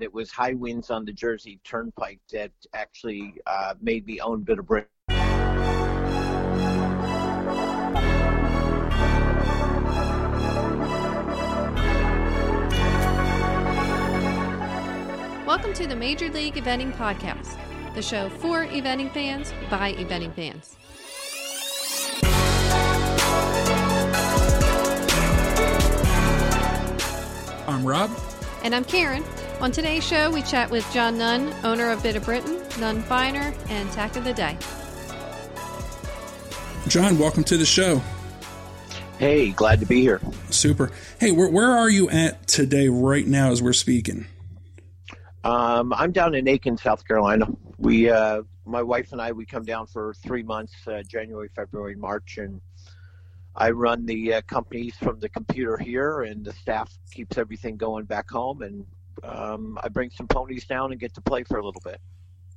It was high winds on the Jersey Turnpike that actually uh, made me own Bit of Britain. Welcome to the Major League Eventing Podcast, the show for eventing fans by eventing fans. I'm Rob. And I'm Karen. On today's show, we chat with John Nunn, owner of Bit of Britain, Nunn Finer, and Tack of the Day. John, welcome to the show. Hey, glad to be here. Super. Hey, where, where are you at today, right now, as we're speaking? Um, I'm down in Aiken, South Carolina. We, uh, my wife and I, we come down for three months, uh, January, February, March, and I run the uh, companies from the computer here, and the staff keeps everything going back home. And um, I bring some ponies down and get to play for a little bit.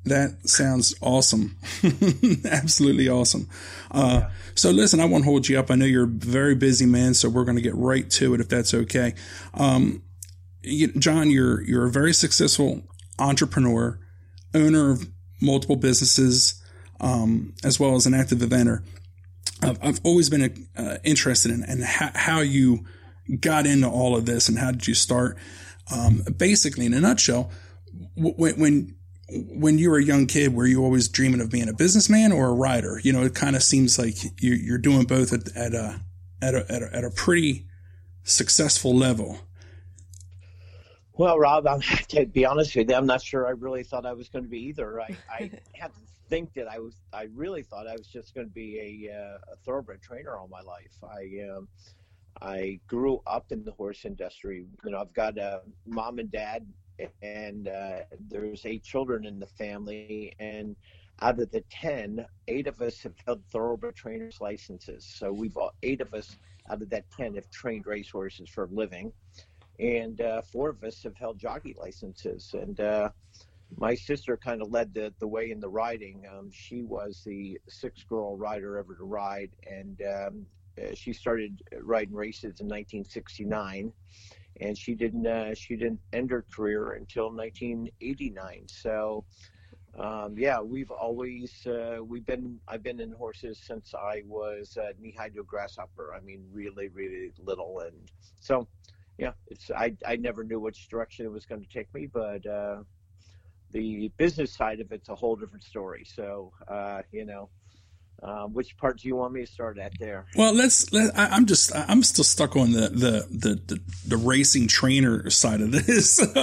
That sounds awesome. Absolutely awesome. Uh, yeah. So, listen, I won't hold you up. I know you're a very busy man, so we're going to get right to it if that's okay. Um, you, John, you're you're a very successful entrepreneur, owner of multiple businesses, um, as well as an active eventer. I've, I've always been uh, interested in and how, how, you got into all of this and how did you start? Um, basically, in a nutshell, when, when when you were a young kid, were you always dreaming of being a businessman or a writer? You know, it kind of seems like you, are doing both at, at, a, at, a, at, a, at a pretty successful level. Well, Rob, I'm, to be honest with you, I'm not sure I really thought I was going to be either. I, I had to think that I was. I really thought I was just going to be a, uh, a thoroughbred trainer all my life. I um, I grew up in the horse industry. You know, I've got a mom and dad, and uh, there's eight children in the family, and out of the ten, eight of us have held thoroughbred trainers licenses. So we've all, eight of us out of that ten have trained racehorses for a living, and uh, four of us have held jockey licenses. And uh, my sister kind of led the, the way in the riding. Um, she was the sixth girl rider ever to ride, and um, uh, she started riding races in 1969, and she didn't uh, she didn't end her career until 1989. So. Um, yeah, we've always uh, we've been I've been in horses since I was knee high to a grasshopper. I mean, really, really little, and so yeah, it's I I never knew which direction it was going to take me, but uh, the business side of it's a whole different story. So, uh, you know, um, which part do you want me to start at there? Well, let's. Let, I, am just. I'm still stuck on the, the the the, the racing trainer side of this.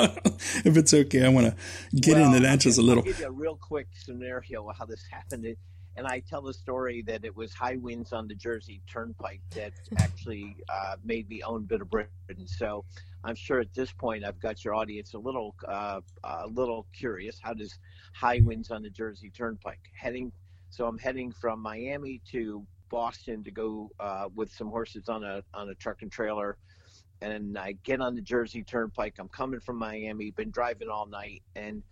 if it's okay, I want to get well, into that just a little. I'll give you a real quick scenario how this happened. And I tell the story that it was high winds on the Jersey Turnpike that actually uh, made me own Bit of Britain. So I'm sure at this point I've got your audience a little uh, a little curious. How does high winds on the Jersey Turnpike heading? So I'm heading from Miami to Boston to go uh, with some horses on a on a truck and trailer. And I get on the Jersey Turnpike. I'm coming from Miami. Been driving all night, and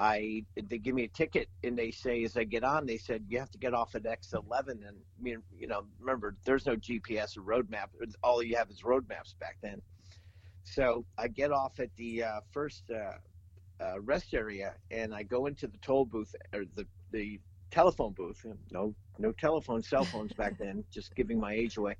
I they give me a ticket and they say as I get on, they said you have to get off at X11 and you know remember there's no GPS or road map. All you have is road maps back then. So I get off at the uh, first uh, uh, rest area and I go into the toll booth or the the telephone booth. No no telephone cell phones back then. Just giving my age away.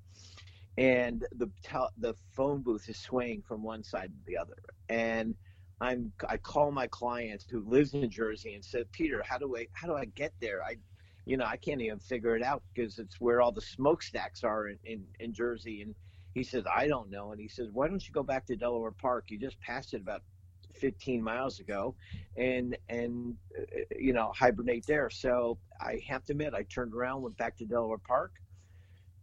And the tel- the phone booth is swaying from one side to the other and I'm I call my client who lives in Jersey and said, Peter, how do I how do I get there? I you know, I can't even figure it out because it's where all the smokestacks are in, in, in Jersey. And he says, I don't know. And he says, why don't you go back to Delaware Park? You just passed it about 15 miles ago and, and, uh, you know, hibernate there. So I have to admit, I turned around, went back to Delaware Park.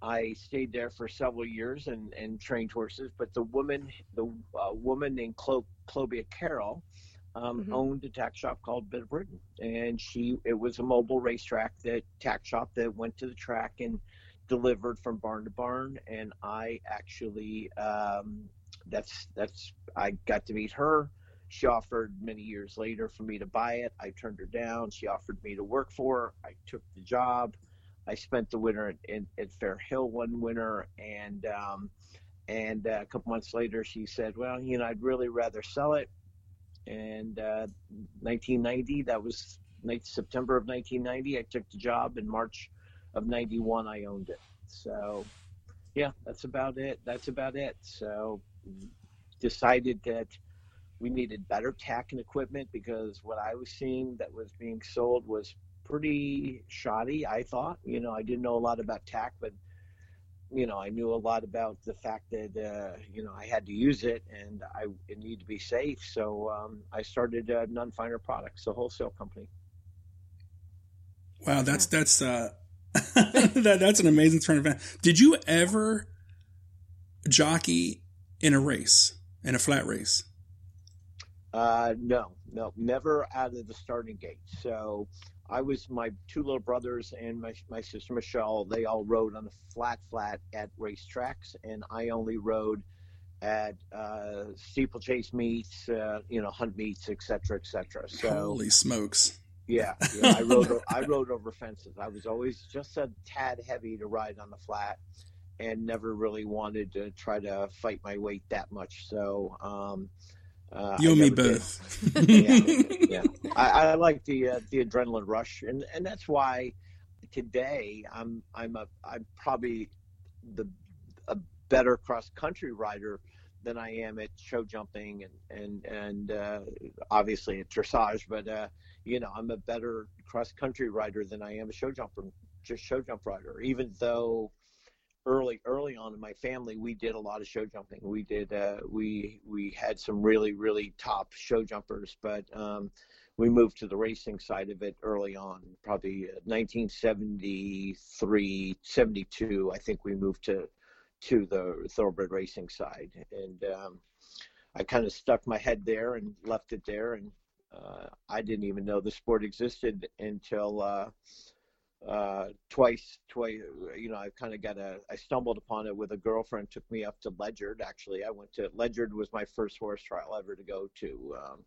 I stayed there for several years and, and trained horses. But the woman, the uh, woman named Clo- Clobia Carroll, um, mm-hmm. owned a tack shop called Bit of Britain, and she it was a mobile racetrack that tack shop that went to the track and delivered from barn to barn. And I actually um, that's that's I got to meet her. She offered many years later for me to buy it. I turned her down. She offered me to work for her. I took the job. I spent the winter in, at Fair Hill one winter, and um, and uh, a couple months later, she said, "Well, you know, I'd really rather sell it." And uh, 1990, that was September of 1990. I took the job in March of 91. I owned it. So, yeah, that's about it. That's about it. So, decided that we needed better tack and equipment because what I was seeing that was being sold was pretty shoddy. I thought, you know, I didn't know a lot about tack, but you know, I knew a lot about the fact that uh, you know I had to use it and I it needed to be safe. So um, I started uh, Nunn Finer Products, a wholesale company. Wow, that's that's uh, that, that's an amazing turn of events. Did you ever jockey in a race, in a flat race? Uh, no, no, never out of the starting gate. So I was my two little brothers and my my sister Michelle. They all rode on a flat flat at racetracks, and I only rode at uh, steeplechase meets, uh, you know, hunt meets, etc., etc. So holy smokes! Yeah, yeah I rode I rode over fences. I was always just a tad heavy to ride on the flat, and never really wanted to try to fight my weight that much. So. Um, uh, you and me both. yeah, yeah. I, I, like the uh, the adrenaline rush, and and that's why today I'm I'm a I'm probably the a better cross country rider than I am at show jumping and and and uh, obviously at dressage. But uh, you know, I'm a better cross country rider than I am a show jumper, just show jump rider. Even though early early on in my family we did a lot of show jumping. We did uh, we we had some really really top show jumpers but um, we moved to the racing side of it early on probably 1973 uh, 72 i think we moved to to the thoroughbred racing side. And um, i kind of stuck my head there and left it there. And uh, i didn't even know the sport existed until uh, uh, twice, twice, you know, I kind of got a, I stumbled upon it with a girlfriend, took me up to Ledyard. Actually, I went to, Ledyard was my first horse trial ever to go to. Um,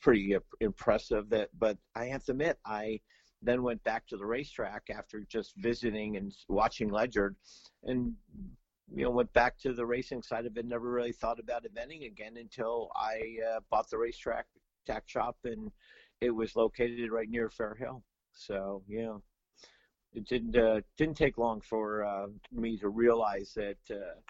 pretty impressive that, but I have to admit, I then went back to the racetrack after just visiting and watching Ledyard and, you know, went back to the racing side of it. Never really thought about eventing again until I uh, bought the racetrack tack shop and it was located right near Fair Hill. So, yeah it didn't uh, didn't take long for uh, me to realize that uh,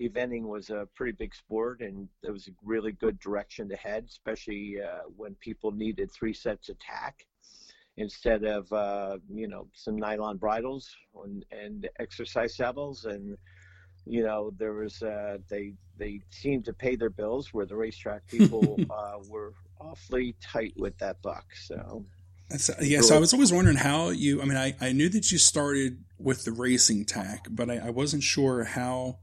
eventing was a pretty big sport and it was a really good direction to head, especially uh, when people needed three sets of tack instead of uh, you know some nylon bridles and, and exercise saddles. And you know there was uh, they they seemed to pay their bills where the racetrack people were awfully tight with that buck. So that's, yeah, so I was always wondering how you. I mean, I, I knew that you started with the racing tack, but I, I wasn't sure how,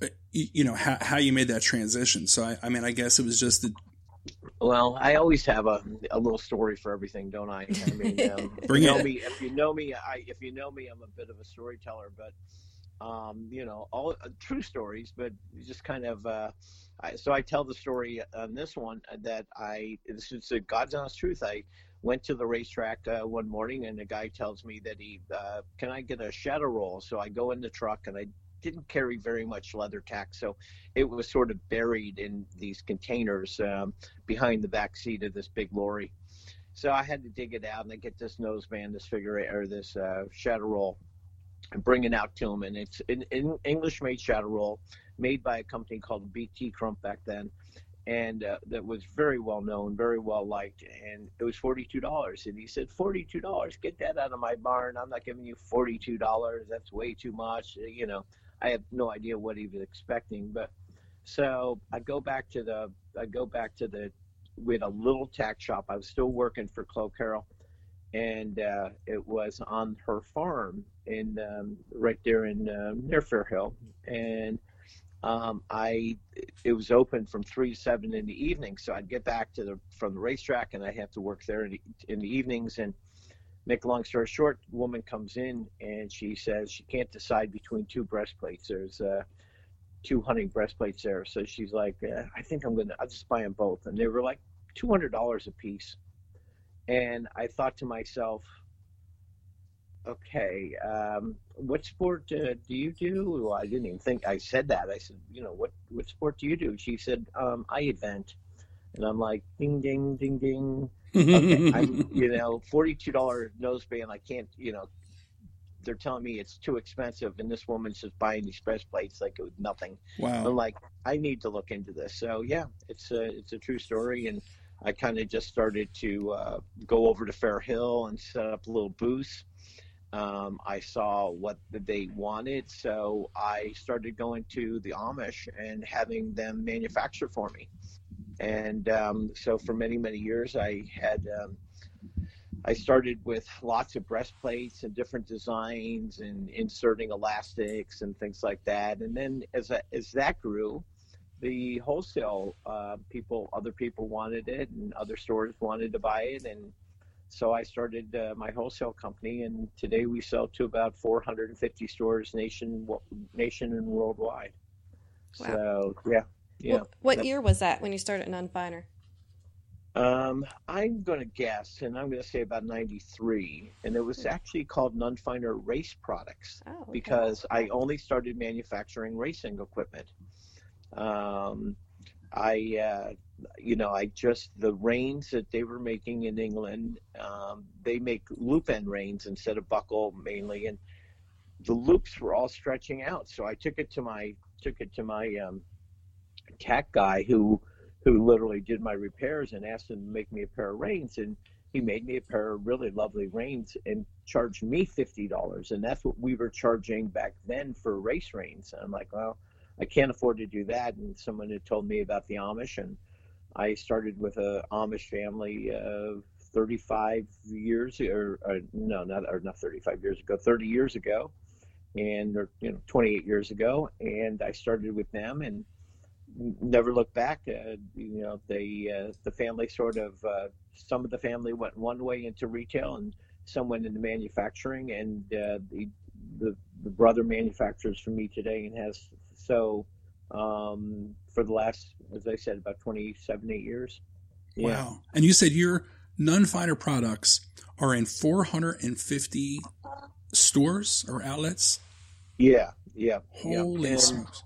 uh, you know, how, how you made that transition. So I, I mean, I guess it was just the. Well, I always have a, a little story for everything, don't I? I mean, um, Bring if you know it. me. If you know me, I if you know me, I'm a bit of a storyteller, but um, you know, all uh, true stories, but just kind of. Uh, I, so I tell the story on this one that I. This is the God's honest truth. I went to the racetrack uh, one morning and the guy tells me that he uh, can I get a shadow roll? So I go in the truck and I didn't carry very much leather tack, so it was sort of buried in these containers um, behind the back seat of this big lorry. So I had to dig it out and I get this noseband, this figure or this uh, shadow roll, and bring it out to him. And it's an, an English-made shadow roll, made by a company called BT Crump back then and uh, that was very well known, very well liked, and it was forty-two dollars. And he said, forty-two dollars, get that out of my barn. I'm not giving you forty-two dollars. That's way too much. Uh, you know, I have no idea what he was expecting, but so I go back to the, I go back to the, we had a little tack shop. I was still working for Chloe Carroll, and uh, it was on her farm in um, right there in uh, near Fair Hill, and um, I it was open from three to seven in the evening, so I'd get back to the from the racetrack, and I have to work there in the, in the evenings. And make a long story short, woman comes in and she says she can't decide between two breastplates. There's uh, two hunting breastplates there, so she's like, eh, I think I'm gonna I'll just buy them both, and they were like two hundred dollars a piece. And I thought to myself, okay, um, what sport uh, do you do? Well, I didn't even think I said that. I said, you know, what what sport do you do? She said, um, I event. And I'm like, ding, ding, ding, ding. Okay, I'm, you know, forty-two dollar noseband. I can't, you know, they're telling me it's too expensive, and this woman's just buying these press plates like it was nothing. Wow. I'm like, I need to look into this. So yeah, it's a it's a true story, and I kind of just started to uh, go over to Fair Hill and set up a little booth. Um, I saw what they wanted, so I started going to the Amish and having them manufacture for me. And um, so for many many years, I had. Um, I started with lots of breastplates and different designs and inserting elastics and things like that. And then as, as that grew, the wholesale uh, people, other people wanted it and other stores wanted to buy it. And so I started uh, my wholesale company. And today we sell to about 450 stores nation, nation and worldwide. Wow. So, yeah. Yeah. What, what year was that when you started Nunn Finer? Um, I'm going to guess, and I'm going to say about 93. And it was hmm. actually called Nunn Finer Race Products oh, okay. because I only started manufacturing racing equipment. Um, I, uh, you know, I just, the reins that they were making in England, um, they make loop end reins instead of buckle mainly. And the loops were all stretching out. So I took it to my, took it to my, um, guy who, who literally did my repairs and asked him to make me a pair of reins and he made me a pair of really lovely reins and charged me fifty dollars and that's what we were charging back then for race reins and I'm like well I can't afford to do that and someone had told me about the Amish and I started with a Amish family uh, 35 years or, or no not or not 35 years ago 30 years ago and or you know 28 years ago and I started with them and never looked back. Uh, you know, they uh, the family sort of uh, some of the family went one way into retail, and some went into manufacturing, and uh, the, the the brother manufactures for me today and has so um, for the last, as I said, about 27, eight years. Yeah. Wow! And you said your Nunn Finer products are in 450 stores or outlets. Yeah, yeah. Holy yeah. smokes!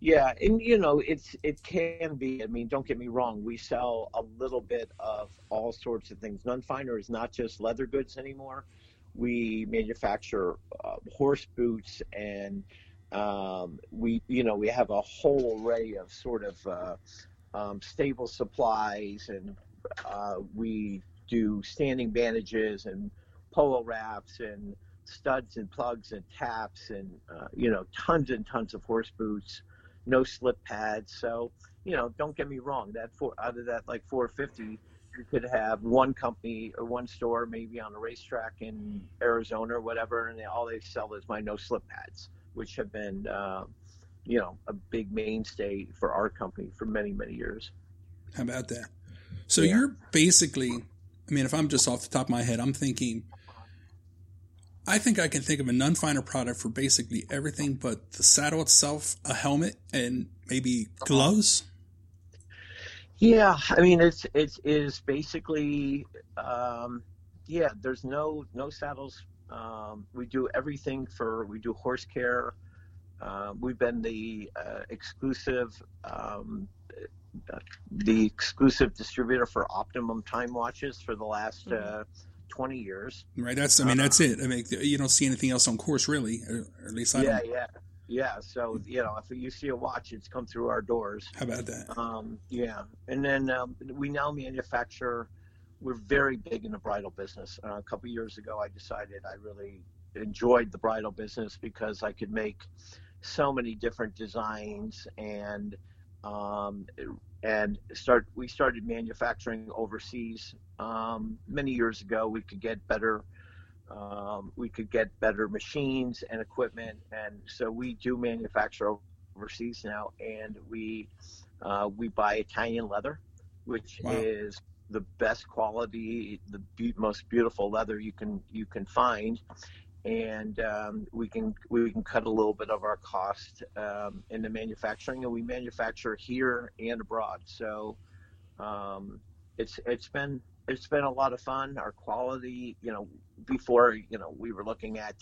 Yeah, and you know, it's it can be. I mean, don't get me wrong. We sell a little bit of all sorts of things. Nunn Finer is not just leather goods anymore. We manufacture uh, horse boots, and um, we, you know, we have a whole array of sort of uh, um, stable supplies, and uh, we do standing bandages and polo wraps and studs and plugs and taps and uh, you know tons and tons of horse boots no slip pads. So, you know, don't get me wrong. That four out of that like 450, you could have one company or one store maybe on a racetrack in Arizona or whatever, and all they sell is my no slip pads, which have been, uh, you know, a big mainstay for our company for many many years. How about that? So yeah. you're basically, I mean, if I'm just off the top of my head, I'm thinking I think I can think of a Nunn Finer product for basically everything but the saddle itself, a helmet, and maybe gloves. Yeah, I mean it's it's is basically um, yeah. There's no no saddles. Um, we do everything for we do horse care. Uh, we've been the uh, exclusive um, the exclusive distributor for Optimum time watches for the last. Mm-hmm. Uh, 20 years. Right. That's, I mean, uh, that's it. I mean, you don't see anything else on course really, or at least I yeah, don't. Yeah. Yeah. So, you know, if you see a watch, it's come through our doors. How about that? Um, yeah. And then um, we now manufacture, we're very big in the bridle business. Uh, a couple years ago, I decided I really enjoyed the bridle business because I could make so many different designs and, um, and start we started manufacturing overseas um, many years ago. We could get better um, we could get better machines and equipment, and so we do manufacture overseas now, and we uh, we buy Italian leather, which wow. is the best quality, the be- most beautiful leather you can you can find, and um, we can we can cut a little bit of our cost um, in the manufacturing, and we manufacture here and abroad. So um, it's it's been it's been a lot of fun. Our quality, you know, before you know we were looking at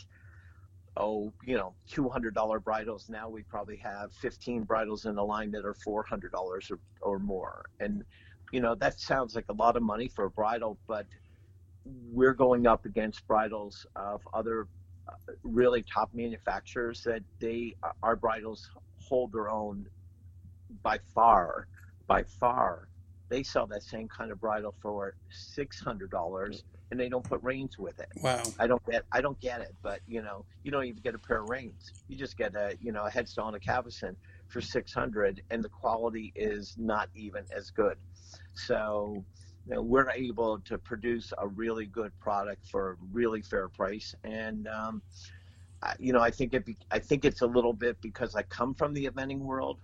oh, you know, two hundred dollar bridles. Now we probably have fifteen bridles in the line that are four hundred dollars or, or more. And you know, that sounds like a lot of money for a bridle, but we're going up against bridles of other uh, really top manufacturers that they our bridles hold their own by far, by far. They sell that same kind of bridle for six hundred dollars and they don't put reins with it. Wow. I don't get I don't get it, but you know, you don't even get a pair of reins. You just get a you know a headstone, a cavesson for six hundred, and the quality is not even as good. So. You know, we're able to produce a really good product for a really fair price, and um, I, you know, I think it. Be, I think it's a little bit because I come from the eventing world,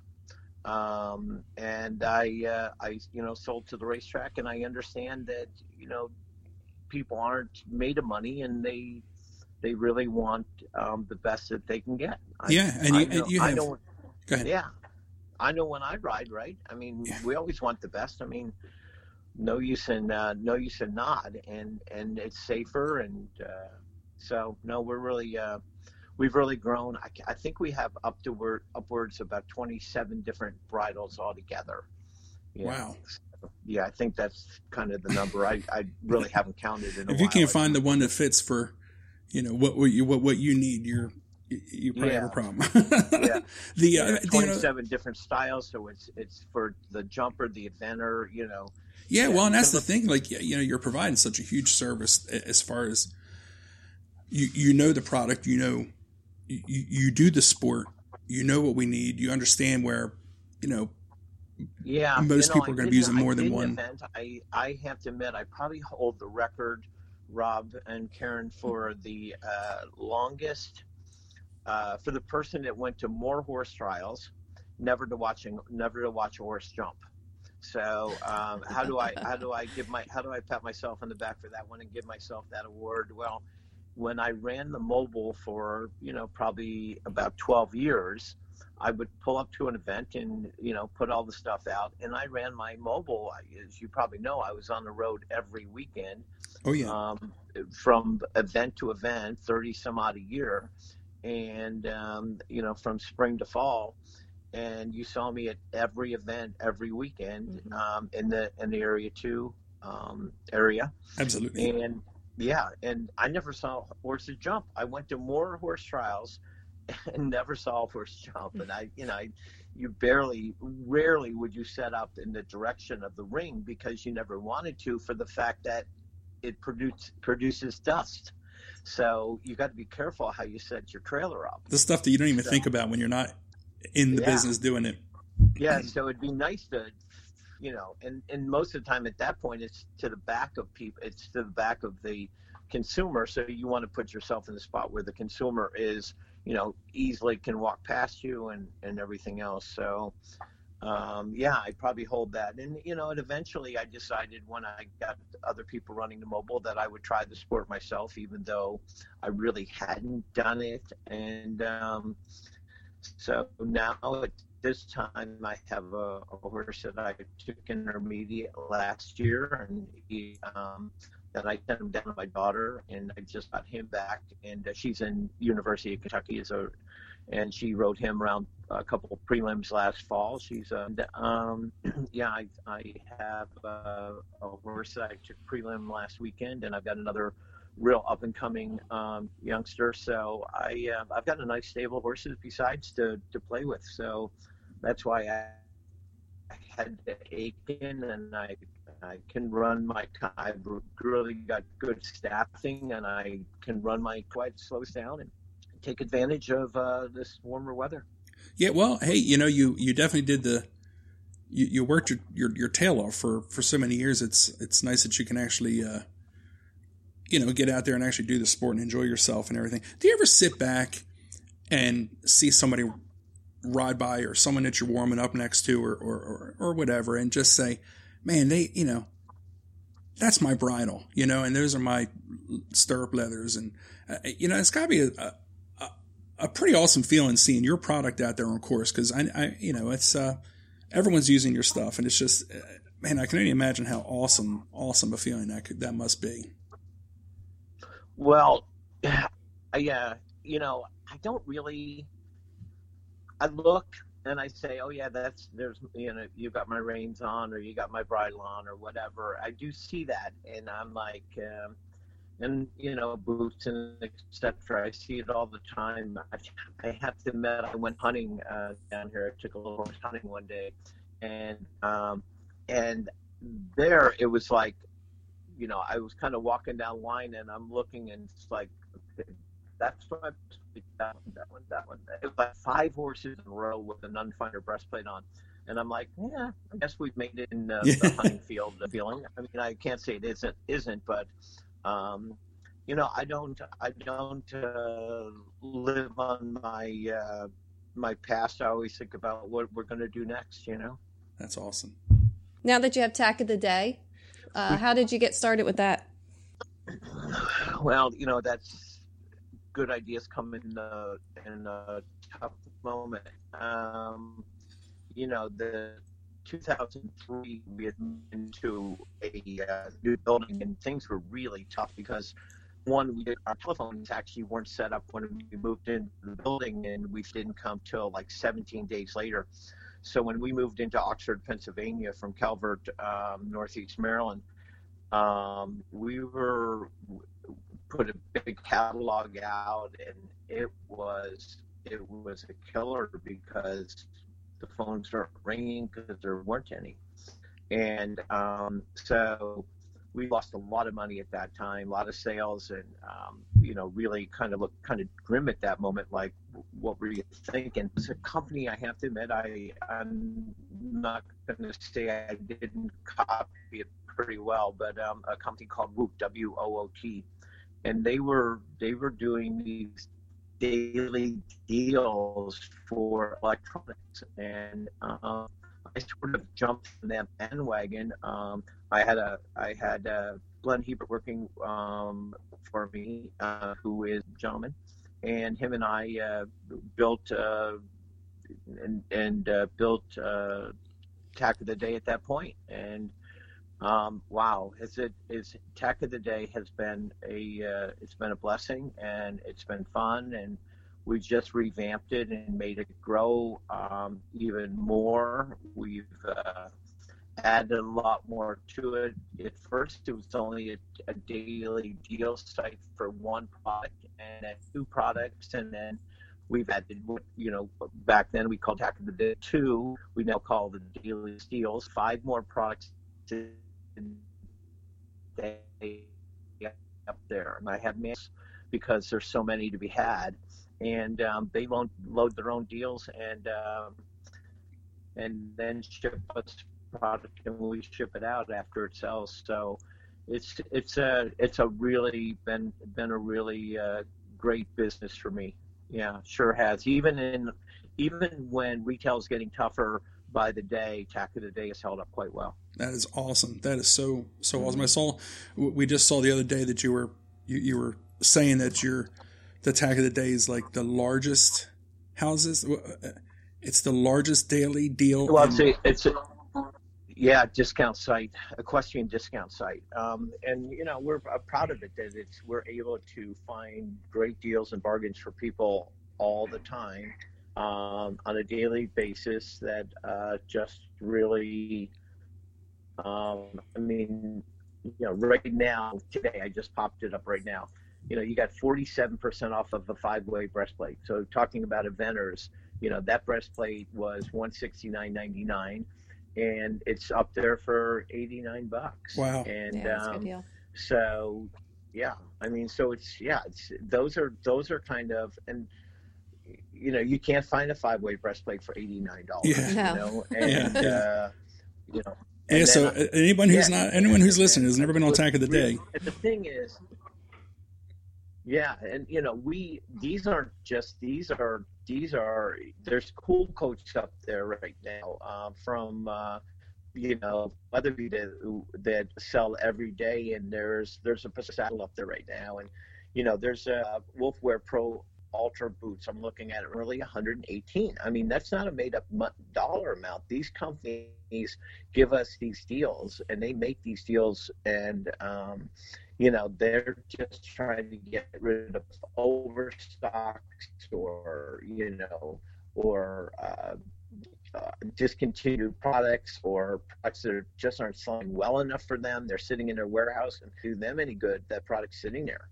um, and I, uh, I, you know, sold to the racetrack, and I understand that, you know, people aren't made of money and they they really want um, the best that they can get. I, yeah, and you, know, you have. Know, go ahead. Yeah, I know when I ride, right? I mean, yeah. we always want the best. I mean, no use in uh, no use in not, and and it's safer, and uh, so no, we're really. Uh, we've really grown. I, I think we have up to word, upwards about 27 different bridles altogether. Wow yeah, I think that's kind of the number. I, I really haven't counted in. if you can't find the one that fits for, you know, what what you what, what you need, you're you probably yeah. have a problem. yeah, the yeah, uh, twenty-seven you know, different styles, so it's it's for the jumper, the eventer, you know. Yeah, well, and that's the thing. Like, you know, you're providing such a huge service as far as you you know the product, you know, you you do the sport, you know what we need, you understand where, you know, yeah, most you know, people are going to be using more than one. Event, I I have to admit, I probably hold the record, Rob and Karen, for the uh, longest uh, for the person that went to more horse trials, never to watching never to watch a horse jump. So um, how do I how do I give my how do I pat myself on the back for that one and give myself that award? Well, when I ran the mobile for you know probably about 12 years, I would pull up to an event and you know put all the stuff out, and I ran my mobile. As you probably know, I was on the road every weekend. Oh yeah. Um, from event to event, thirty some odd a year, and um, you know from spring to fall. And you saw me at every event every weekend mm-hmm. um, in the in the area two um, area. Absolutely. And yeah, and I never saw horses jump. I went to more horse trials and never saw a horse jump. And I, you know, I, you barely, rarely would you set up in the direction of the ring because you never wanted to for the fact that it produce, produces dust. So you got to be careful how you set your trailer up. The stuff that you don't even so, think about when you're not in the yeah. business doing it. Yeah, so it'd be nice to, you know, and and most of the time at that point it's to the back of people, it's to the back of the consumer. So you want to put yourself in the spot where the consumer is you know, easily can walk past you and, and everything else. So, um, yeah, I probably hold that. And, you know, and eventually I decided when I got other people running the mobile that I would try the sport myself, even though I really hadn't done it. And um, so now at this time I have a, a horse that I took intermediate last year and he, um, that I sent him down to my daughter, and I just got him back, and uh, she's in University of Kentucky, so, and she rode him around a couple of prelims last fall. She's, uh, um, yeah, I, I have uh, a horse that I took prelim last weekend, and I've got another real up and coming um, youngster. So I, uh, I've got a nice stable of horses besides to to play with. So that's why I had the Aiken, and I I can run my. I've really got good staffing, and I can run my quite slows down and take advantage of uh, this warmer weather. Yeah, well, hey, you know, you you definitely did the. You, you worked your, your, your tail off for, for so many years. It's it's nice that you can actually, uh, you know, get out there and actually do the sport and enjoy yourself and everything. Do you ever sit back and see somebody ride by or someone that you're warming up next to or, or, or, or whatever and just say, man, they, you know, that's my bridle, you know, and those are my stirrup leathers. And, uh, you know, it's got to be a, a, pretty awesome feeling seeing your product out there on course because I, I, you know, it's, uh, everyone's using your stuff and it's just, uh, man, I can only imagine how awesome, awesome a feeling that could, that must be. Well, yeah, you know, I don't really. I look and I say, oh yeah, that's there's you know you got my reins on or you got my bridle on or whatever. I do see that, and I'm like, um, and you know boots and etc. I see it all the time. I, I have to admit, I went hunting uh, down here. I took a little horse hunting one day, and um, and there it was like, you know, I was kind of walking down line and I'm looking and it's like, okay, that's my that one, that one, that one. It was like five horses in a row with a Nunn Finer breastplate on. And I'm like, yeah, I guess we've made it in uh, the hunting field feeling. I mean, I can't say it isn't, isn't, but um, you know, I don't, I don't uh, live on my uh, my past. I always think about what we're going to do next. You know. That's awesome. Now that you have Tack of the Day, uh, how did you get started with that? Well, you know, that's good ideas come in uh, in a tough moment. Um, you know, the 2003 we had moved into a uh, new building and things were really tough because one we did, our telephones actually weren't set up when we moved into the building and we didn't come till like 17 days later. So when we moved into Oxford, Pennsylvania from Calvert, um, Northeast Maryland, um, we were put a big catalog out, and it was it was a killer because the phones weren't ringing because there weren't any, and um, so we lost a lot of money at that time, a lot of sales, and um, you know, really kind of looked kind of grim at that moment. Like, what were you thinking? As a company, I have to admit, I I'm not going to say I didn't copy it pretty well, but um, a company called Woot W O O T, and they were they were doing these daily deals for electronics, and um, I sort of jumped in that bandwagon. Um, I had a I had uh, Glenn Hebert working um, for me, uh, who is a gentleman, and him and I uh, built uh, and, and uh, built uh, Tack of the Day at that. And um, wow, is it is Tack of the Day has been a it's been a blessing and it's been fun and we just revamped it and made it grow um, even more. We've uh, added a lot more to it. At first, it was only a, a daily deal site for one product and then two products, and then we've added you know back then we called Tack of the Day two. We now call the daily deals. Five more products day up there, and I have missed because there's so many to be had, and um, they won't load their own deals and. Um, and then ship us product and we ship it out after it sells. So it's it's a it's a really been been a really uh, great business for me. Yeah, sure has. Even in even when retail is getting tougher by the day, Tack of the Day has held up quite well. That is awesome. That is so so mm-hmm. awesome. I saw we just saw the other day that you were you, you were saying that your the Tack of the Day is like the largest houses. Uh, it's the largest daily deal. Well, in- it's, a, it's a, yeah, discount site, equestrian discount site, um, and you know we're proud of it that it's we're able to find great deals and bargains for people all the time um, on a daily basis. That uh, just really, um, I mean, you know, right now today I just popped it up right now. You know, you got 47% off of a five-way breastplate. So talking about eventers, you know, that breastplate was 169.99 and it's up there for 89 bucks. Wow. And yeah, um, so yeah, I mean, so it's, yeah, it's, those are, those are kind of, and, you know, you can't find a five way breastplate for $89, yeah. you know, and, yeah, uh, you know, yeah, so uh, anyone who's yeah, not anyone who's listening has never been on Tack of the Day. The thing is, yeah, and you know, we these aren't just these are these are there's cool coats up there right now uh, from uh, you know WeatherBeeta that, that sell every day, and there's there's a saddle up there right now, and you know there's a Woof Wear Pro Altra boots, I'm looking at really 118. I mean, that's not a made up dollar amount. These companies give us these deals and they make these deals and, um, you know, they're just trying to get rid of overstocks or, you know, or, uh, uh, discontinued products or products that just aren't selling well enough for them. They're sitting in their warehouse and do them any good. That product's sitting there.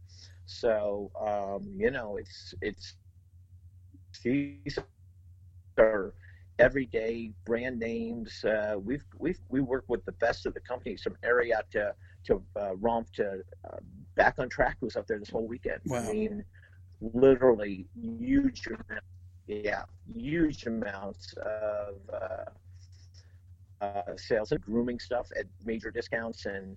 So um, you know, it's it's these are everyday brand names. Uh, we've we've we work with the best of the companies from Ariat to to uh, Romfh to uh, Back on Track was up there this whole weekend. Wow. I mean, literally huge amount, yeah, huge amounts of uh, uh, sales and grooming stuff at major discounts and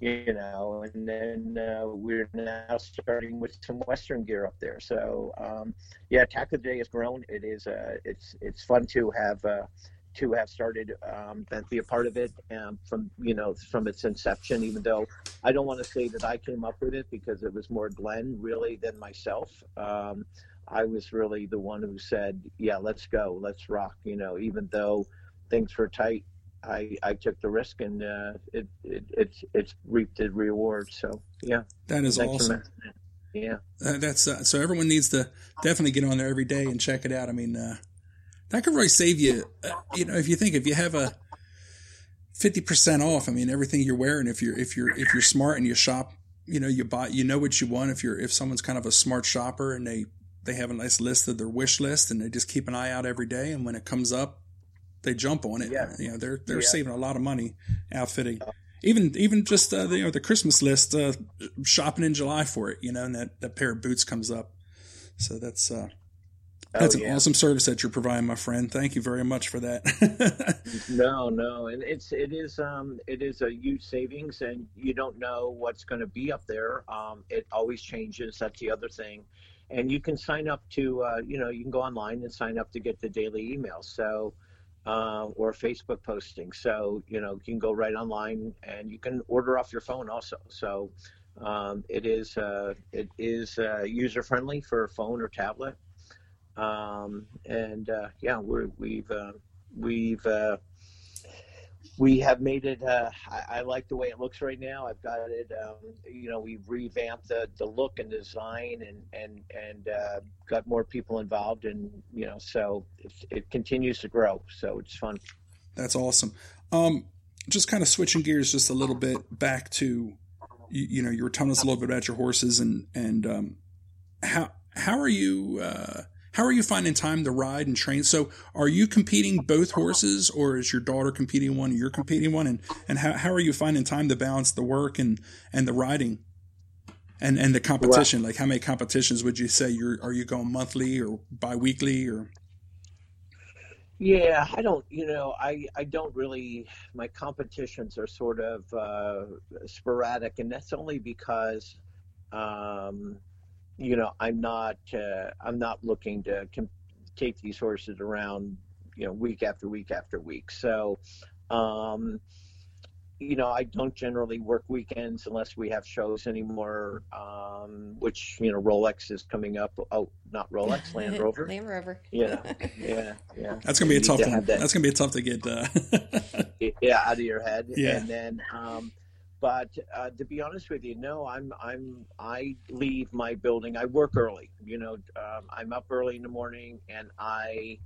you know, and then uh, we're now starting with some Western gear up there. So um, yeah, Tackle Day has grown. It is uh, it's it's fun to have uh, to have started um, and be a part of it um, from you know from its inception. Even though I don't want to say that I came up with it because it was more Glenn really than myself. Um, I was really the one who said, "Yeah, let's go, let's rock." You know, even though things were tight I, I took the risk and uh, it, it it's it's reaped the reward. So yeah, that is Thanks awesome. Yeah, uh, that's uh, so everyone needs to definitely get on there every day and check it out. I mean, uh, that could really save you. Uh, you know, if you think if you have a fifty percent off, I mean, everything you're wearing. If you're if you're if you're smart and you shop, you know, you buy, you know what you want. If you're if someone's kind of a smart shopper and they they have a nice list of their wish list and they just keep an eye out every day, and when it comes up, they jump on it. Yeah. You know, they're they're yeah. saving a lot of money outfitting. Even even just uh, the, you know the Christmas list, uh, shopping in July for it. You know, and that, that pair of boots comes up. So that's uh, oh, that's oh, an awesome service that you're providing, my friend. Thank you very much for that. no, no, and it's it is um it is a huge savings, and you don't know what's going to be up there. Um, it always changes. That's the other thing, and you can sign up to uh, you know you can go online and sign up to get the daily emails. So uh, or Facebook posting. So you know you can go right online and you can order off your phone also. So um, it is uh, it is uh, user friendly for a phone or tablet. Um, and uh, yeah, we're, we've uh, we've uh, we have made it. Uh, I, I, like the way it looks right now. I've got it. Um, you know, we've revamped the, the look and design, and and and uh, got more people involved, and you know, so it continues to grow. So it's fun. That's awesome. Um, just kind of switching gears just a little bit back to, you, you know, you were telling us a little bit about your horses and and um, how how are you? Uh, how are you finding time to ride and train? So are you competing both horses or is your daughter competing one, you're competing one? And, and how, how are you finding time to balance the work and, and the riding and, and the competition? Like how many competitions would you say you're, are you going monthly or biweekly or? Yeah, I don't, you know, I, I don't really, my competitions are sort of uh, sporadic, and that's only because um, you know, I'm not uh, I'm not looking to com- take these horses around, you know, week after week after week. So, um, you know, I don't generally work weekends unless we have shows anymore. Um, which you know, Rolex is coming up. Oh, not Rolex, Land Rover. Land Rover. Yeah, yeah, yeah. That's gonna be a tough to one. That. That's gonna be a tough to get. Uh... yeah, out of your head. Yeah, and then. Um, but uh, to be honest with you, no, I'm I'm I leave my building. I work early. You know, um, I'm up early in the morning, and I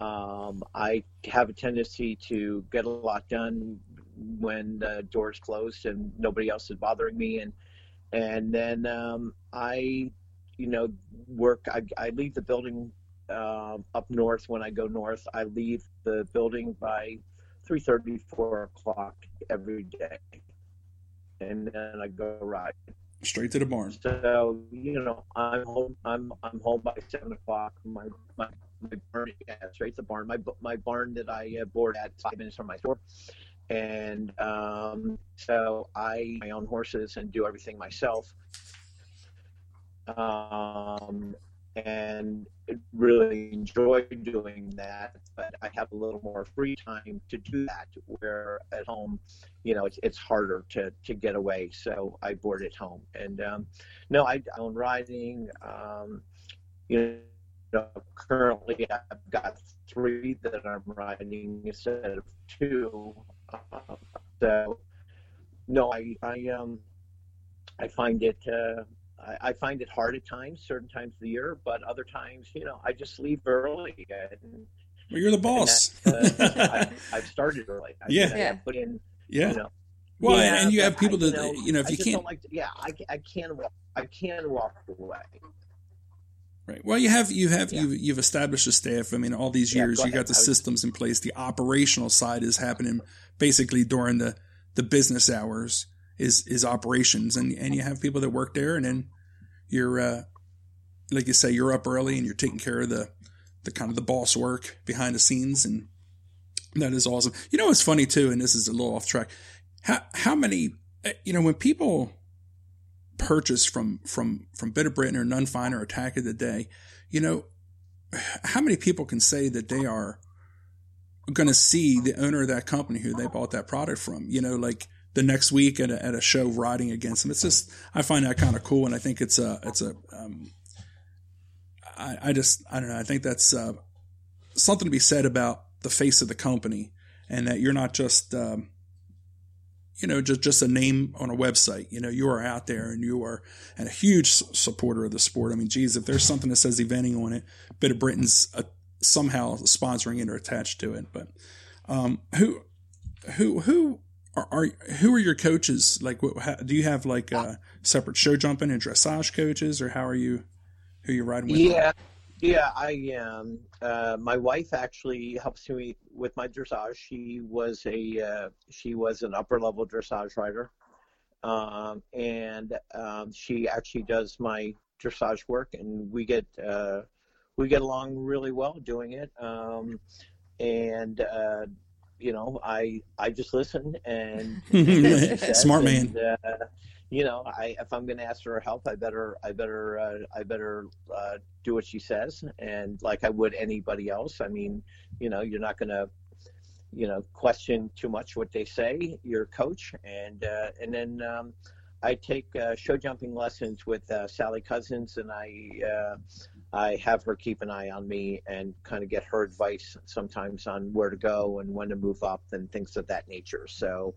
um, I have a tendency to get a lot done when the doors closed and nobody else is bothering me, and and then um, I, you know, work. I, I leave the building uh, up north when I go north. I leave the building by three thirty, four o'clock every day and then I go ride. Straight to the barn. So you know, I'm home. I'm I'm home by seven o'clock. My my, my barn, yeah, straight to the barn. My my barn that I uh, board at five minutes from my store, and um, so I my own horses and do everything myself. Um, and really enjoy doing that. But I have a little more free time to do that. Where at home, you know, it's it's harder to to get away. So I board at home. And um, no, I own riding. Um, you know, currently I've got three that I'm riding instead of two. Uh, so, no, I, I, um, I find it, uh, I, I, find it hard at times, certain times of the year, but other times, you know, I just leave early. And, well, you're the boss. That, uh, I, have started early. I yeah. yeah. put in, yeah. You know, well, yeah, and you have people that, you know, you know if you can't. Like to, yeah, I, I can walk. I can walk away. Right. Well, you have you have yeah. you you've established a staff. I mean, all these years yeah, go you got the was, systems in place. The operational side is happening basically during the the business hours is is operations, and and you have people that work there, and then you're uh, like you say, you're up early and you're taking care of the the kind of the boss work behind the scenes, and that is awesome. You know, it's funny too, and this is a little off track. How how many eh, you know when people purchase from from from Bit of Britain or Nunn Finer or Attack of the Day, you know, how many people can say that they are going to see the owner of that company who they bought that product from? You know, like the next week at a, at a show riding against them. It's just I find that kind of cool, and I think it's a it's a um, I, I just I don't know I think that's uh, something to be said about the face of the company, and that you're not just um, you know, just, just a name on a website. You know, you are out there and you are and a huge supporter of the sport. I mean, geez, if there's something that says eventing on it, Bit of Britain's uh, somehow sponsoring it or attached to it. But um, who, who, who are, are, who are your coaches? Like, what, how, do you have like uh, separate show jumping and dressage coaches, or how are you? Who you riding with? Yeah, yeah, I am. Uh, my wife actually helps me with my dressage. She was a uh, she was an upper level dressage rider, um, and um, she actually does my dressage work, and we get uh, we get along really well doing it. Um, and uh, you know, I I just listen and smart man. And, uh, you know, I if I'm going to ask for her help, I better I better uh, I better uh, do what she says, and like I would anybody else. I mean, you know, you're not going to you know question too much what they say. You're coach, and uh, and then um, I take uh, show jumping lessons with uh, Sally Cousins, and I uh, I have her keep an eye on me and kind of get her advice sometimes on where to go and when to move up and things of that nature. So.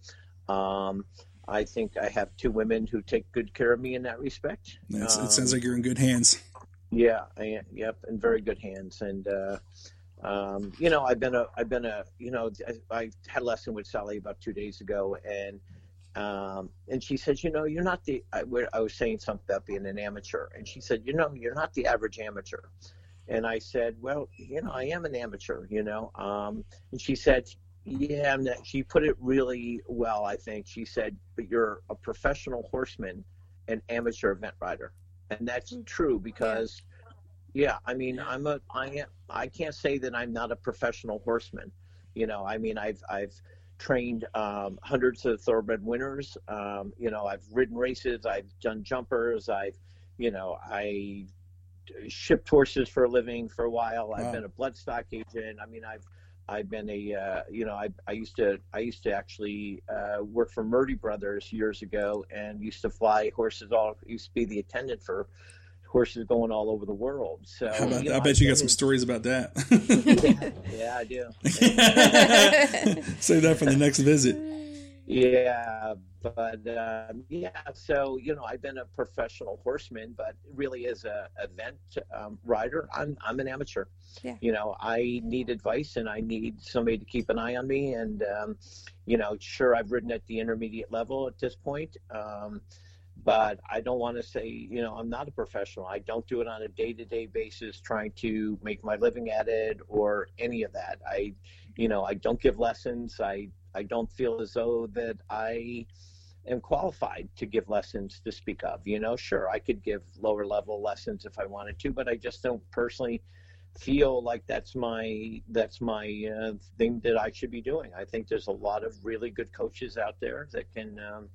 Um, I think I have two women who take good care of me in that respect. Um, it sounds like you're in good hands. Yeah, I, yep, in very good hands. And uh, um, you know, I've been a, I've been a, you know, I, I had a lesson with Sally about two days ago, and um, and she said, you know, you're not the. I, I was saying something about being an amateur, and she said, you know, you're not the average amateur. And I said, well, you know, I am an amateur, you know. Um, and she said, yeah, she put it really well. I think she said, "But you're a professional horseman, and amateur event rider," and that's mm. true because, yeah, I mean, I'm a, I am, I can't say that I'm not a professional horseman. You know, I mean, I've, I've trained um, hundreds of thoroughbred winners. Um, you know, I've ridden races, I've done jumpers, I've, you know, I shipped horses for a living for a while. I've been a bloodstock agent. I mean, I've I've been a uh, you know I, I used to I used to actually uh, work for Murdy Brothers years ago and used to fly horses all used to be the attendant for horses going all over the world. So about, you know, I bet you got some stories about that. yeah, yeah, I do. Save that for the next visit. Yeah, but um, yeah, so you know, I've been a professional horseman, but really as a event um, rider, I'm I'm an amateur. Yeah. You know, I need advice and I need somebody to keep an eye on me. And um, you know, sure, I've ridden at the intermediate level at this point. Um, but I don't want to say, you know, I'm not a professional. I don't do it on a day to day basis trying to make my living at it or any of that. I, you know, I don't give lessons. I I don't feel as though that I am qualified to give lessons to speak of. You know, sure, I could give lower level lessons if I wanted to, but I just don't personally feel like that's my that's my uh, thing that I should be doing. I think there's a lot of really good coaches out there that can um,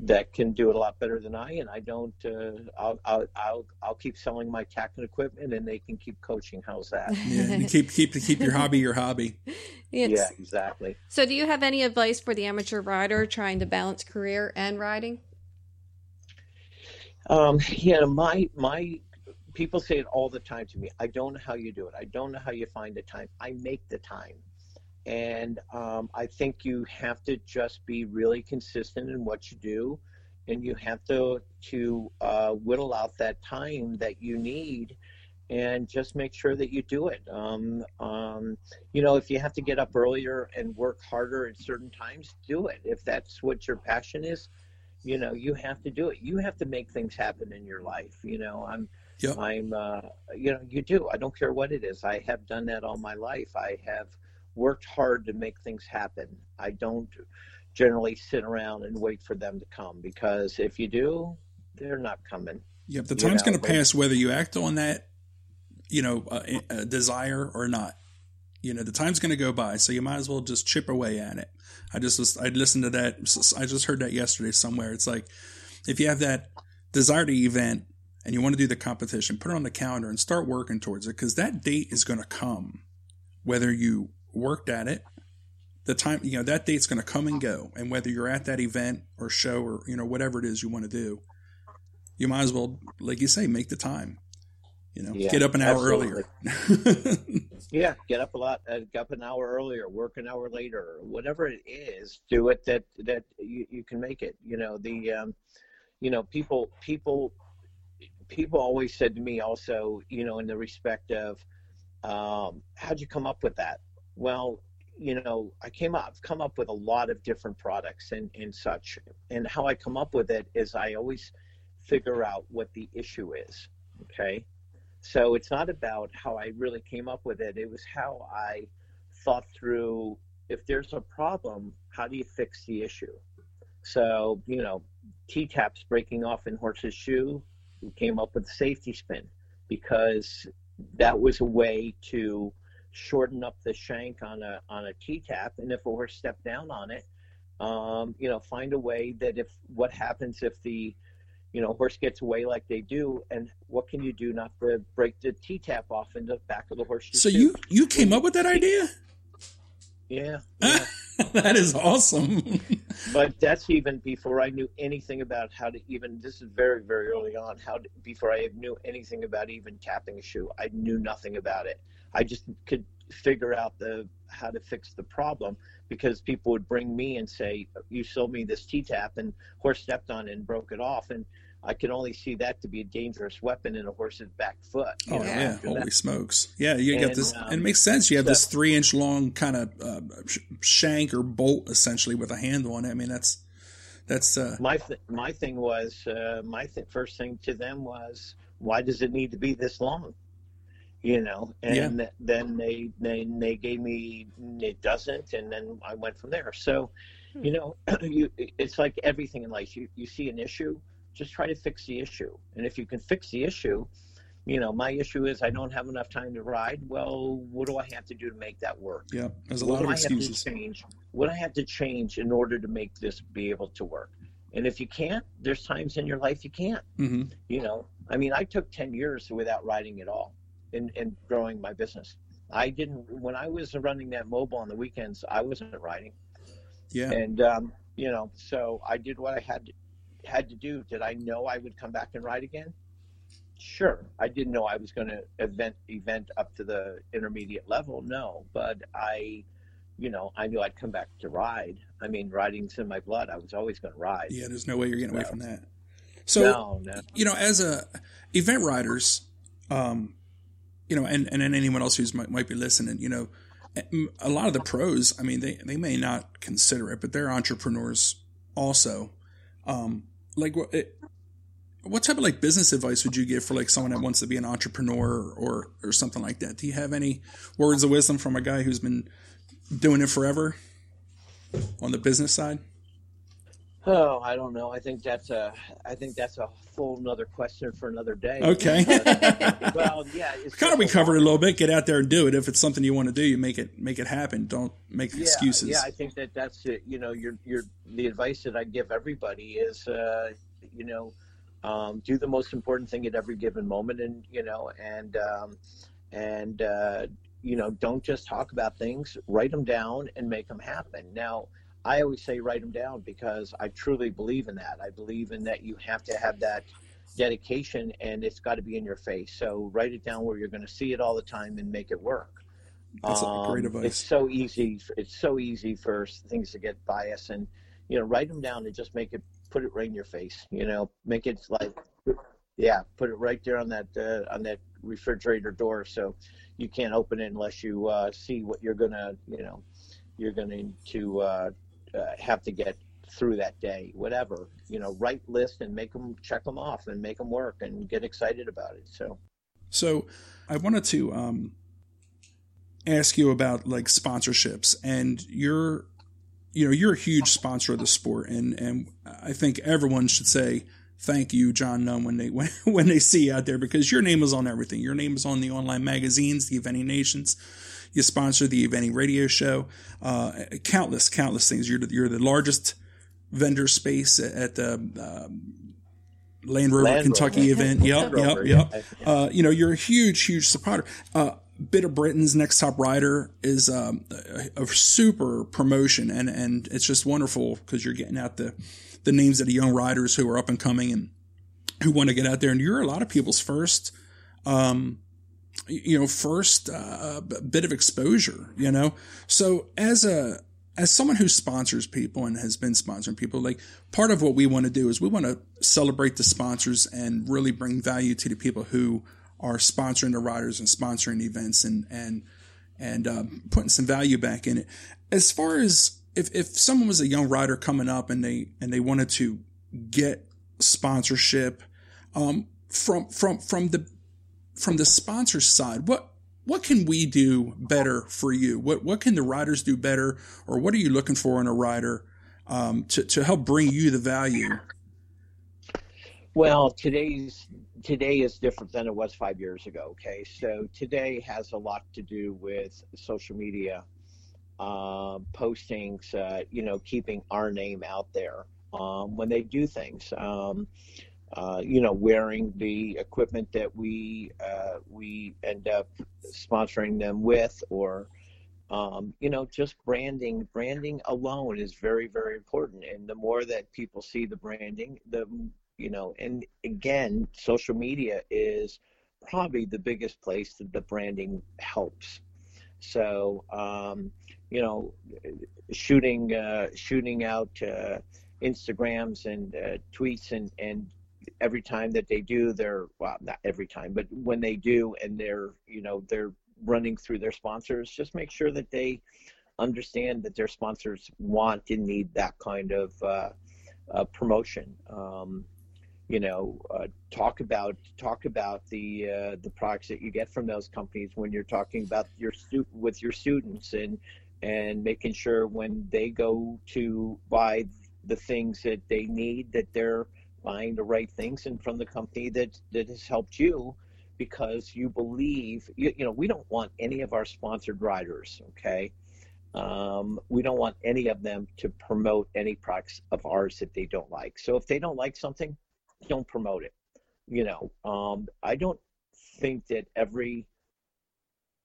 that can do it a lot better than I, and I don't. Uh, I'll, I'll, I'll I'll keep selling my tack and equipment, and they can keep coaching. How's that? Yeah, you keep keep keep your hobby your hobby. It's, yeah, exactly. So, do you have any advice for the amateur rider trying to balance career and riding? Um, yeah, my my people say it all the time to me. I don't know how you do it. I don't know how you find the time. I make the time. And um, I think you have to just be really consistent in what you do, and you have to to uh, whittle out that time that you need, and just make sure that you do it. Um, um, you know, if you have to get up earlier and work harder at certain times, do it. If that's what your passion is, you know, you have to do it. You have to make things happen in your life. You know, I'm. Yep. I'm, uh, you know, you do. I don't care what it is. I have done that all my life. I have worked hard to make things happen. I don't generally sit around and wait for them to come because if you do, they're not coming. Yep, the time's going to pass whether you act on that, you know, uh, uh, desire or not. You know, the time's going to go by, so you might as well just chip away at it. I just was, I listened to that. I just heard that yesterday somewhere. It's like if you have that desire to event and you want to do the competition, put it on the calendar and start working towards it because that date is going to come, whether you worked at it the time you know that date's going to come and go. And whether you're at that event or show or you know whatever it is you want to do you might as well like you say make the time you know yeah, get up an hour absolutely. earlier. Yeah get up a lot uh, get up an hour earlier work an hour later whatever it is do it that that you, you can make it you know the um, you know people people people always said to me also you know in the respect of um, how'd you come up with that well, you know, I came up, come up with a lot of different products and, and such. And how I come up with it is I always figure out what the issue is. Okay. So it's not about how I really came up with it. It was how I thought through if there's a problem, how do you fix the issue? So, you know, T taps breaking off in horse's shoe, we came up with safety spin because that was a way to shorten up the shank on a on a T tap, and if a horse step down on it, um, you know, find a way that if what happens if the you know horse gets away like they do, and what can you do not to break the T tap off in the back of the horse? So you you came up with that idea? Yeah. yeah. that is awesome. but that's even before I knew anything about how to even. This is very very early on. How to, before I knew anything about even tapping a shoe, I knew nothing about it. I just could figure out the how to fix the problem because people would bring me and say, "You sold me this T-tap and horse stepped on it and broke it off," and I could only see that to be a dangerous weapon in a horse's back foot. Oh know, yeah, holy that. smokes! Yeah, you and, got this, um, and it makes sense. You have so, this three-inch long kind of uh, shank or bolt, essentially, with a handle on it. I mean, that's that's uh, my th- my thing was uh, my th- first thing to them was, why does it need to be this long? You know and yeah. then they, they they gave me it doesn't and then i went from there. So hmm. you know you it's like everything in life. You you see an issue just try to fix the issue. And if you can fix the issue you know my issue is i don't have enough time to ride. Well what do i have to do to make that work? Yeah there's a what lot of excuses. change? What i have to change in order to make this be able to work? And if you can't there's times in your life you can't. Mm-hmm. you know i mean i took 10 years without riding at all in, in growing my business. I didn't when I was running that mobile on the weekends. I wasn't riding. Yeah. And um, you know, so I did what I had to, had to do. Did I know I would come back and ride again? Sure. I didn't know I was going to event event up to the intermediate level. No, but I, you know, I knew I'd come back to ride. I mean, riding's in my blood. I was always going to ride. Yeah. There's no way you're getting away from that. So, no, no. you know, as a event riders, um, you know, and, and anyone else who's might, might be listening, you know, a lot of the pros, I mean, they, they may not consider it, but they're entrepreneurs also. Um, like what, it, what type of like business advice would you give for like someone that wants to be an entrepreneur or, or something like that? Do you have any words of wisdom from a guy who's been doing it forever on the business side? Oh, I don't know. I think that's a. I think that's a full another question for another day. Okay. well, yeah. It's kind of we covered a little bit. Get out there and do it. If it's something you want to do, you make it make it happen. Don't make yeah, excuses. Yeah, I think that that's it. You know, your your the advice that I give everybody is, uh, you know, um, do the most important thing at every given moment, and you know, and um, and uh, you know, don't just talk about things. Write them down and make them happen. Now I always say write them down because I truly believe in that. I believe in that you have to have that dedication and it's got to be in your face. So write it down where you're going to see it all the time and make it work. That's um, great advice. It's so easy. It's so easy for things to get biased and, you know, write them down and just make it, put it right in your face, you know, make it like, yeah, put it right there on that, uh, on that refrigerator door. So you can't open it unless you, uh, see what you're going to, you know, you're going to, uh, uh, have to get through that day, whatever, you know, write lists and make them check them off and make them work and get excited about it. So, so I wanted to um, ask you about like sponsorships and you're, you know, you're a huge sponsor of the sport and, and I think everyone should say, thank you, John Nunn, when they when, when they see you out there because your name is on everything. Your name is on the online magazines, the Eventing Nations. You sponsor the Eventing Radio Show, uh, countless, countless things. You're the, you're the largest vendor space at the um, Land Rover Land Kentucky Rover. event. Yep, yep, yep. Uh, you know, you're a huge, huge supporter. Uh, Bit of Britain's Next Top Rider is um, a, a, super promotion, and and it's just wonderful because you're getting out the the names of the young riders who are up and coming and who want to get out there. And you're a lot of people's first, um, you know, first uh, bit of exposure. You know, so as a as someone who sponsors people and has been sponsoring people, like part of what we want to do is we want to celebrate the sponsors and really bring value to the people who are sponsoring the riders and sponsoring events and and and um, putting some value back in it. As far as if if someone was a young rider coming up and they and they wanted to get sponsorship um, from from from the from the sponsor side, what what can we do better for you? What what can the riders do better, or what are you looking for in a rider um, to to help bring you the value? Well, today's today is different than it was five years ago. Okay, so today has a lot to do with social media uh, postings. Uh, you know, keeping our name out there um, when they do things. Um, uh, you know, wearing the equipment that we uh, we end up sponsoring them with, or um, you know, just branding. Branding alone is very, very important, and the more that people see the branding, the you know, and again, social media is probably the biggest place that the branding helps. So, um, you know, shooting uh, shooting out uh, Instagrams and uh, tweets and and every time that they do they're well not every time but when they do and they're you know they're running through their sponsors just make sure that they understand that their sponsors want and need that kind of uh, uh, promotion. Um, you know uh, talk about talk about the uh, the products that you get from those companies when you're talking about your with your students and and making sure when they go to buy the things that they need that they're buying the right things and from the company that that has helped you because you believe you, you know we don't want any of our sponsored riders okay? Um, we don't want any of them to promote any products of ours that they don't like. So if they don't like something don't promote it you know? Um, i don't think that every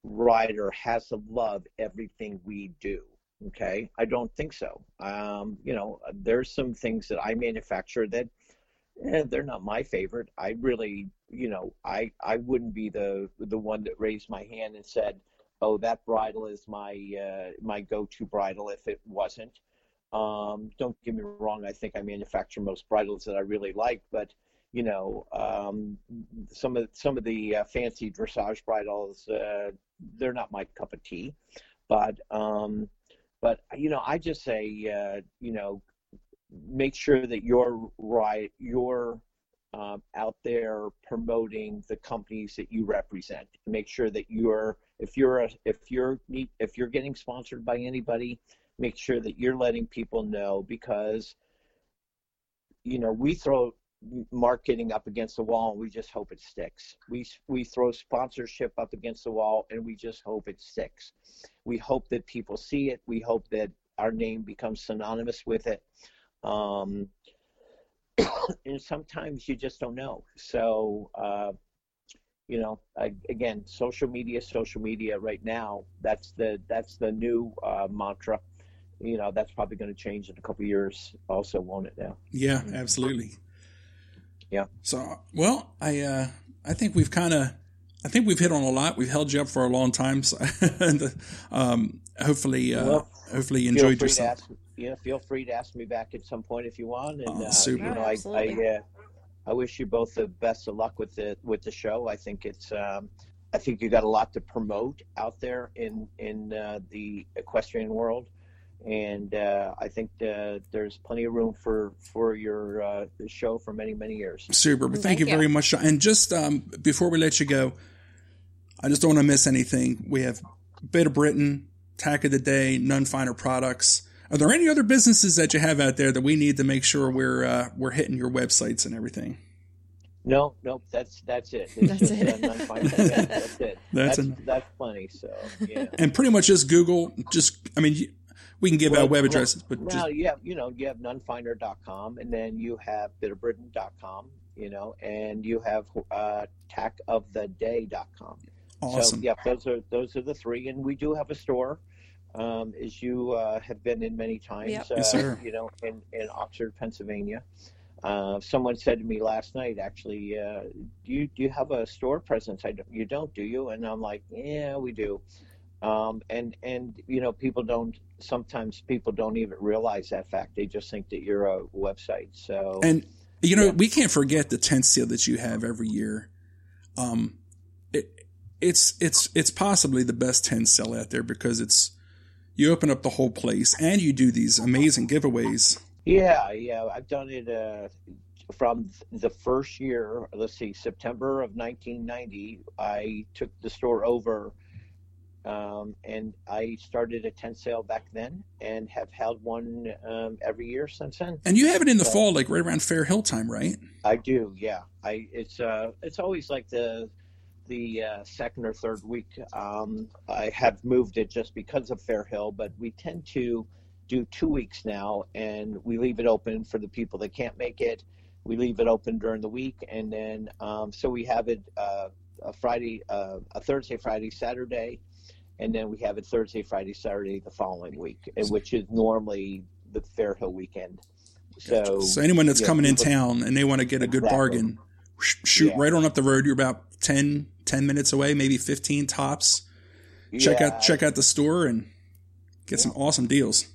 rider has to love everything we do okay? I don't think so. Um, you know there's some things that i manufacture that eh, they're not my favorite. I really, you know, I I wouldn't be the the one that raised my hand and said, "Oh, that bridle is my uh, my go-to bridle." If it wasn't, um, don't get me wrong. I think I manufacture most bridles that I really like, but you know, um, some of some of the uh, fancy dressage bridles, uh, they're not my cup of tea. But um, but you know, I just say, uh, you know, make sure that you're right, you're um, out there promoting the companies that you represent. Make sure that you're if you're a, if you're if you're getting sponsored by anybody, make sure that you're letting people know because you know we throw marketing up against the wall and we just hope it sticks. We we throw sponsorship up against the wall and we just hope it sticks. We hope that people see it. We hope that our name becomes synonymous with it. Um, and sometimes you just don't know. So, uh, you know, I, again, social media, social media. Right now, that's the that's the new uh, mantra. You know, that's probably going to change in a couple years, also, won't it? Now. Yeah, absolutely. Yeah. So, well, I uh, I think we've kind of, I think we've hit on a lot. We've held you up for a long time, so, and, um, hopefully, uh, well, hopefully you enjoyed yourself. Ask, you know, feel free to ask me back at some point if you want. And oh, uh, super. you know, I, I, uh, I wish you both the best of luck with the with the show. I think it's. Um, I think you got a lot to promote out there in in uh, the equestrian world and uh, I think uh, there's plenty of room for for your uh, show for many many years. Super, thank, thank you, you, very much. And just um, before we let you go, I just don't want to miss anything. We have Bit of Britain, Tack of the Day, Nunn Finer Products. Are there any other businesses that you have out there that we need to make sure we're uh, we're hitting your websites and everything? No, nope. That's that's it. It's that's, it. that's it. That's that's, that's plenty. So yeah. And pretty much just Google. Just I mean, we can give well, out web addresses, but well, just... you have, you know, you have nunnfiner.com and then you have bitofbritain.com, you know, and you have uh, tackoftheday.com. Awesome. So, yeah, those are those are the three, and we do have a store, um, as you uh, have been in many times. Yep. Uh, yes, sir. You know, in in Oxford, Pennsylvania. Uh, someone said to me last night, actually, uh, do you do you have a store presence? I don't, you don't, do you? And I'm like, yeah, we do. Um, and and you know, people don't sometimes people don't even realize that fact. They just think that you're a website. So and you know, yeah. we can't forget the tent sale that you have every year. Um, it's it's it's possibly the best tent sale out there because it's you open up the whole place and you do these amazing giveaways. Yeah, yeah, I've done it uh, from the first year. Let's see, September of 1990. I took the store over um, and I started a tent sale back then and have held one um, every year since then. And you have it in the so, fall, like right around Fair Hill time, right? I do, yeah. I it's uh it's always like the the uh, second or third week. Um, I have moved it just because of Fair Hill, but we tend to do two weeks now, and we leave it open for the people that can't make it. We leave it open during the week, and then um, so we have it uh, a Friday, uh, a Thursday, Friday, Saturday and then we have it Thursday, Friday, Saturday the following week, which is normally the Fair Hill weekend. So, so anyone that's coming in town and they want to get a good exactly. bargain, shoot yeah. right on up the road. You're about 10, 10 minutes away, maybe 15 tops. Check yeah. out check out the store and get yeah. some awesome deals.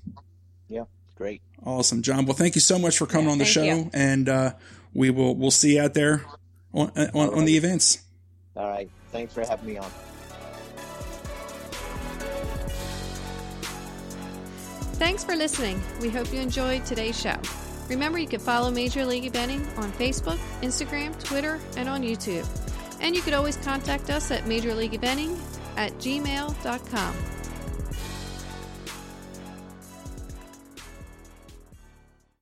Yeah, great. Awesome, John. Well, thank you so much for coming on the show, you. and uh, we will we'll see you out there on on, right. on the events. All right. Thanks for having me on. Thanks for listening. We hope you enjoyed today's show. Remember, you can follow Major League Eventing on Facebook, Instagram, Twitter, and on YouTube. And you could always contact us at Major League Eventing at gmail.com.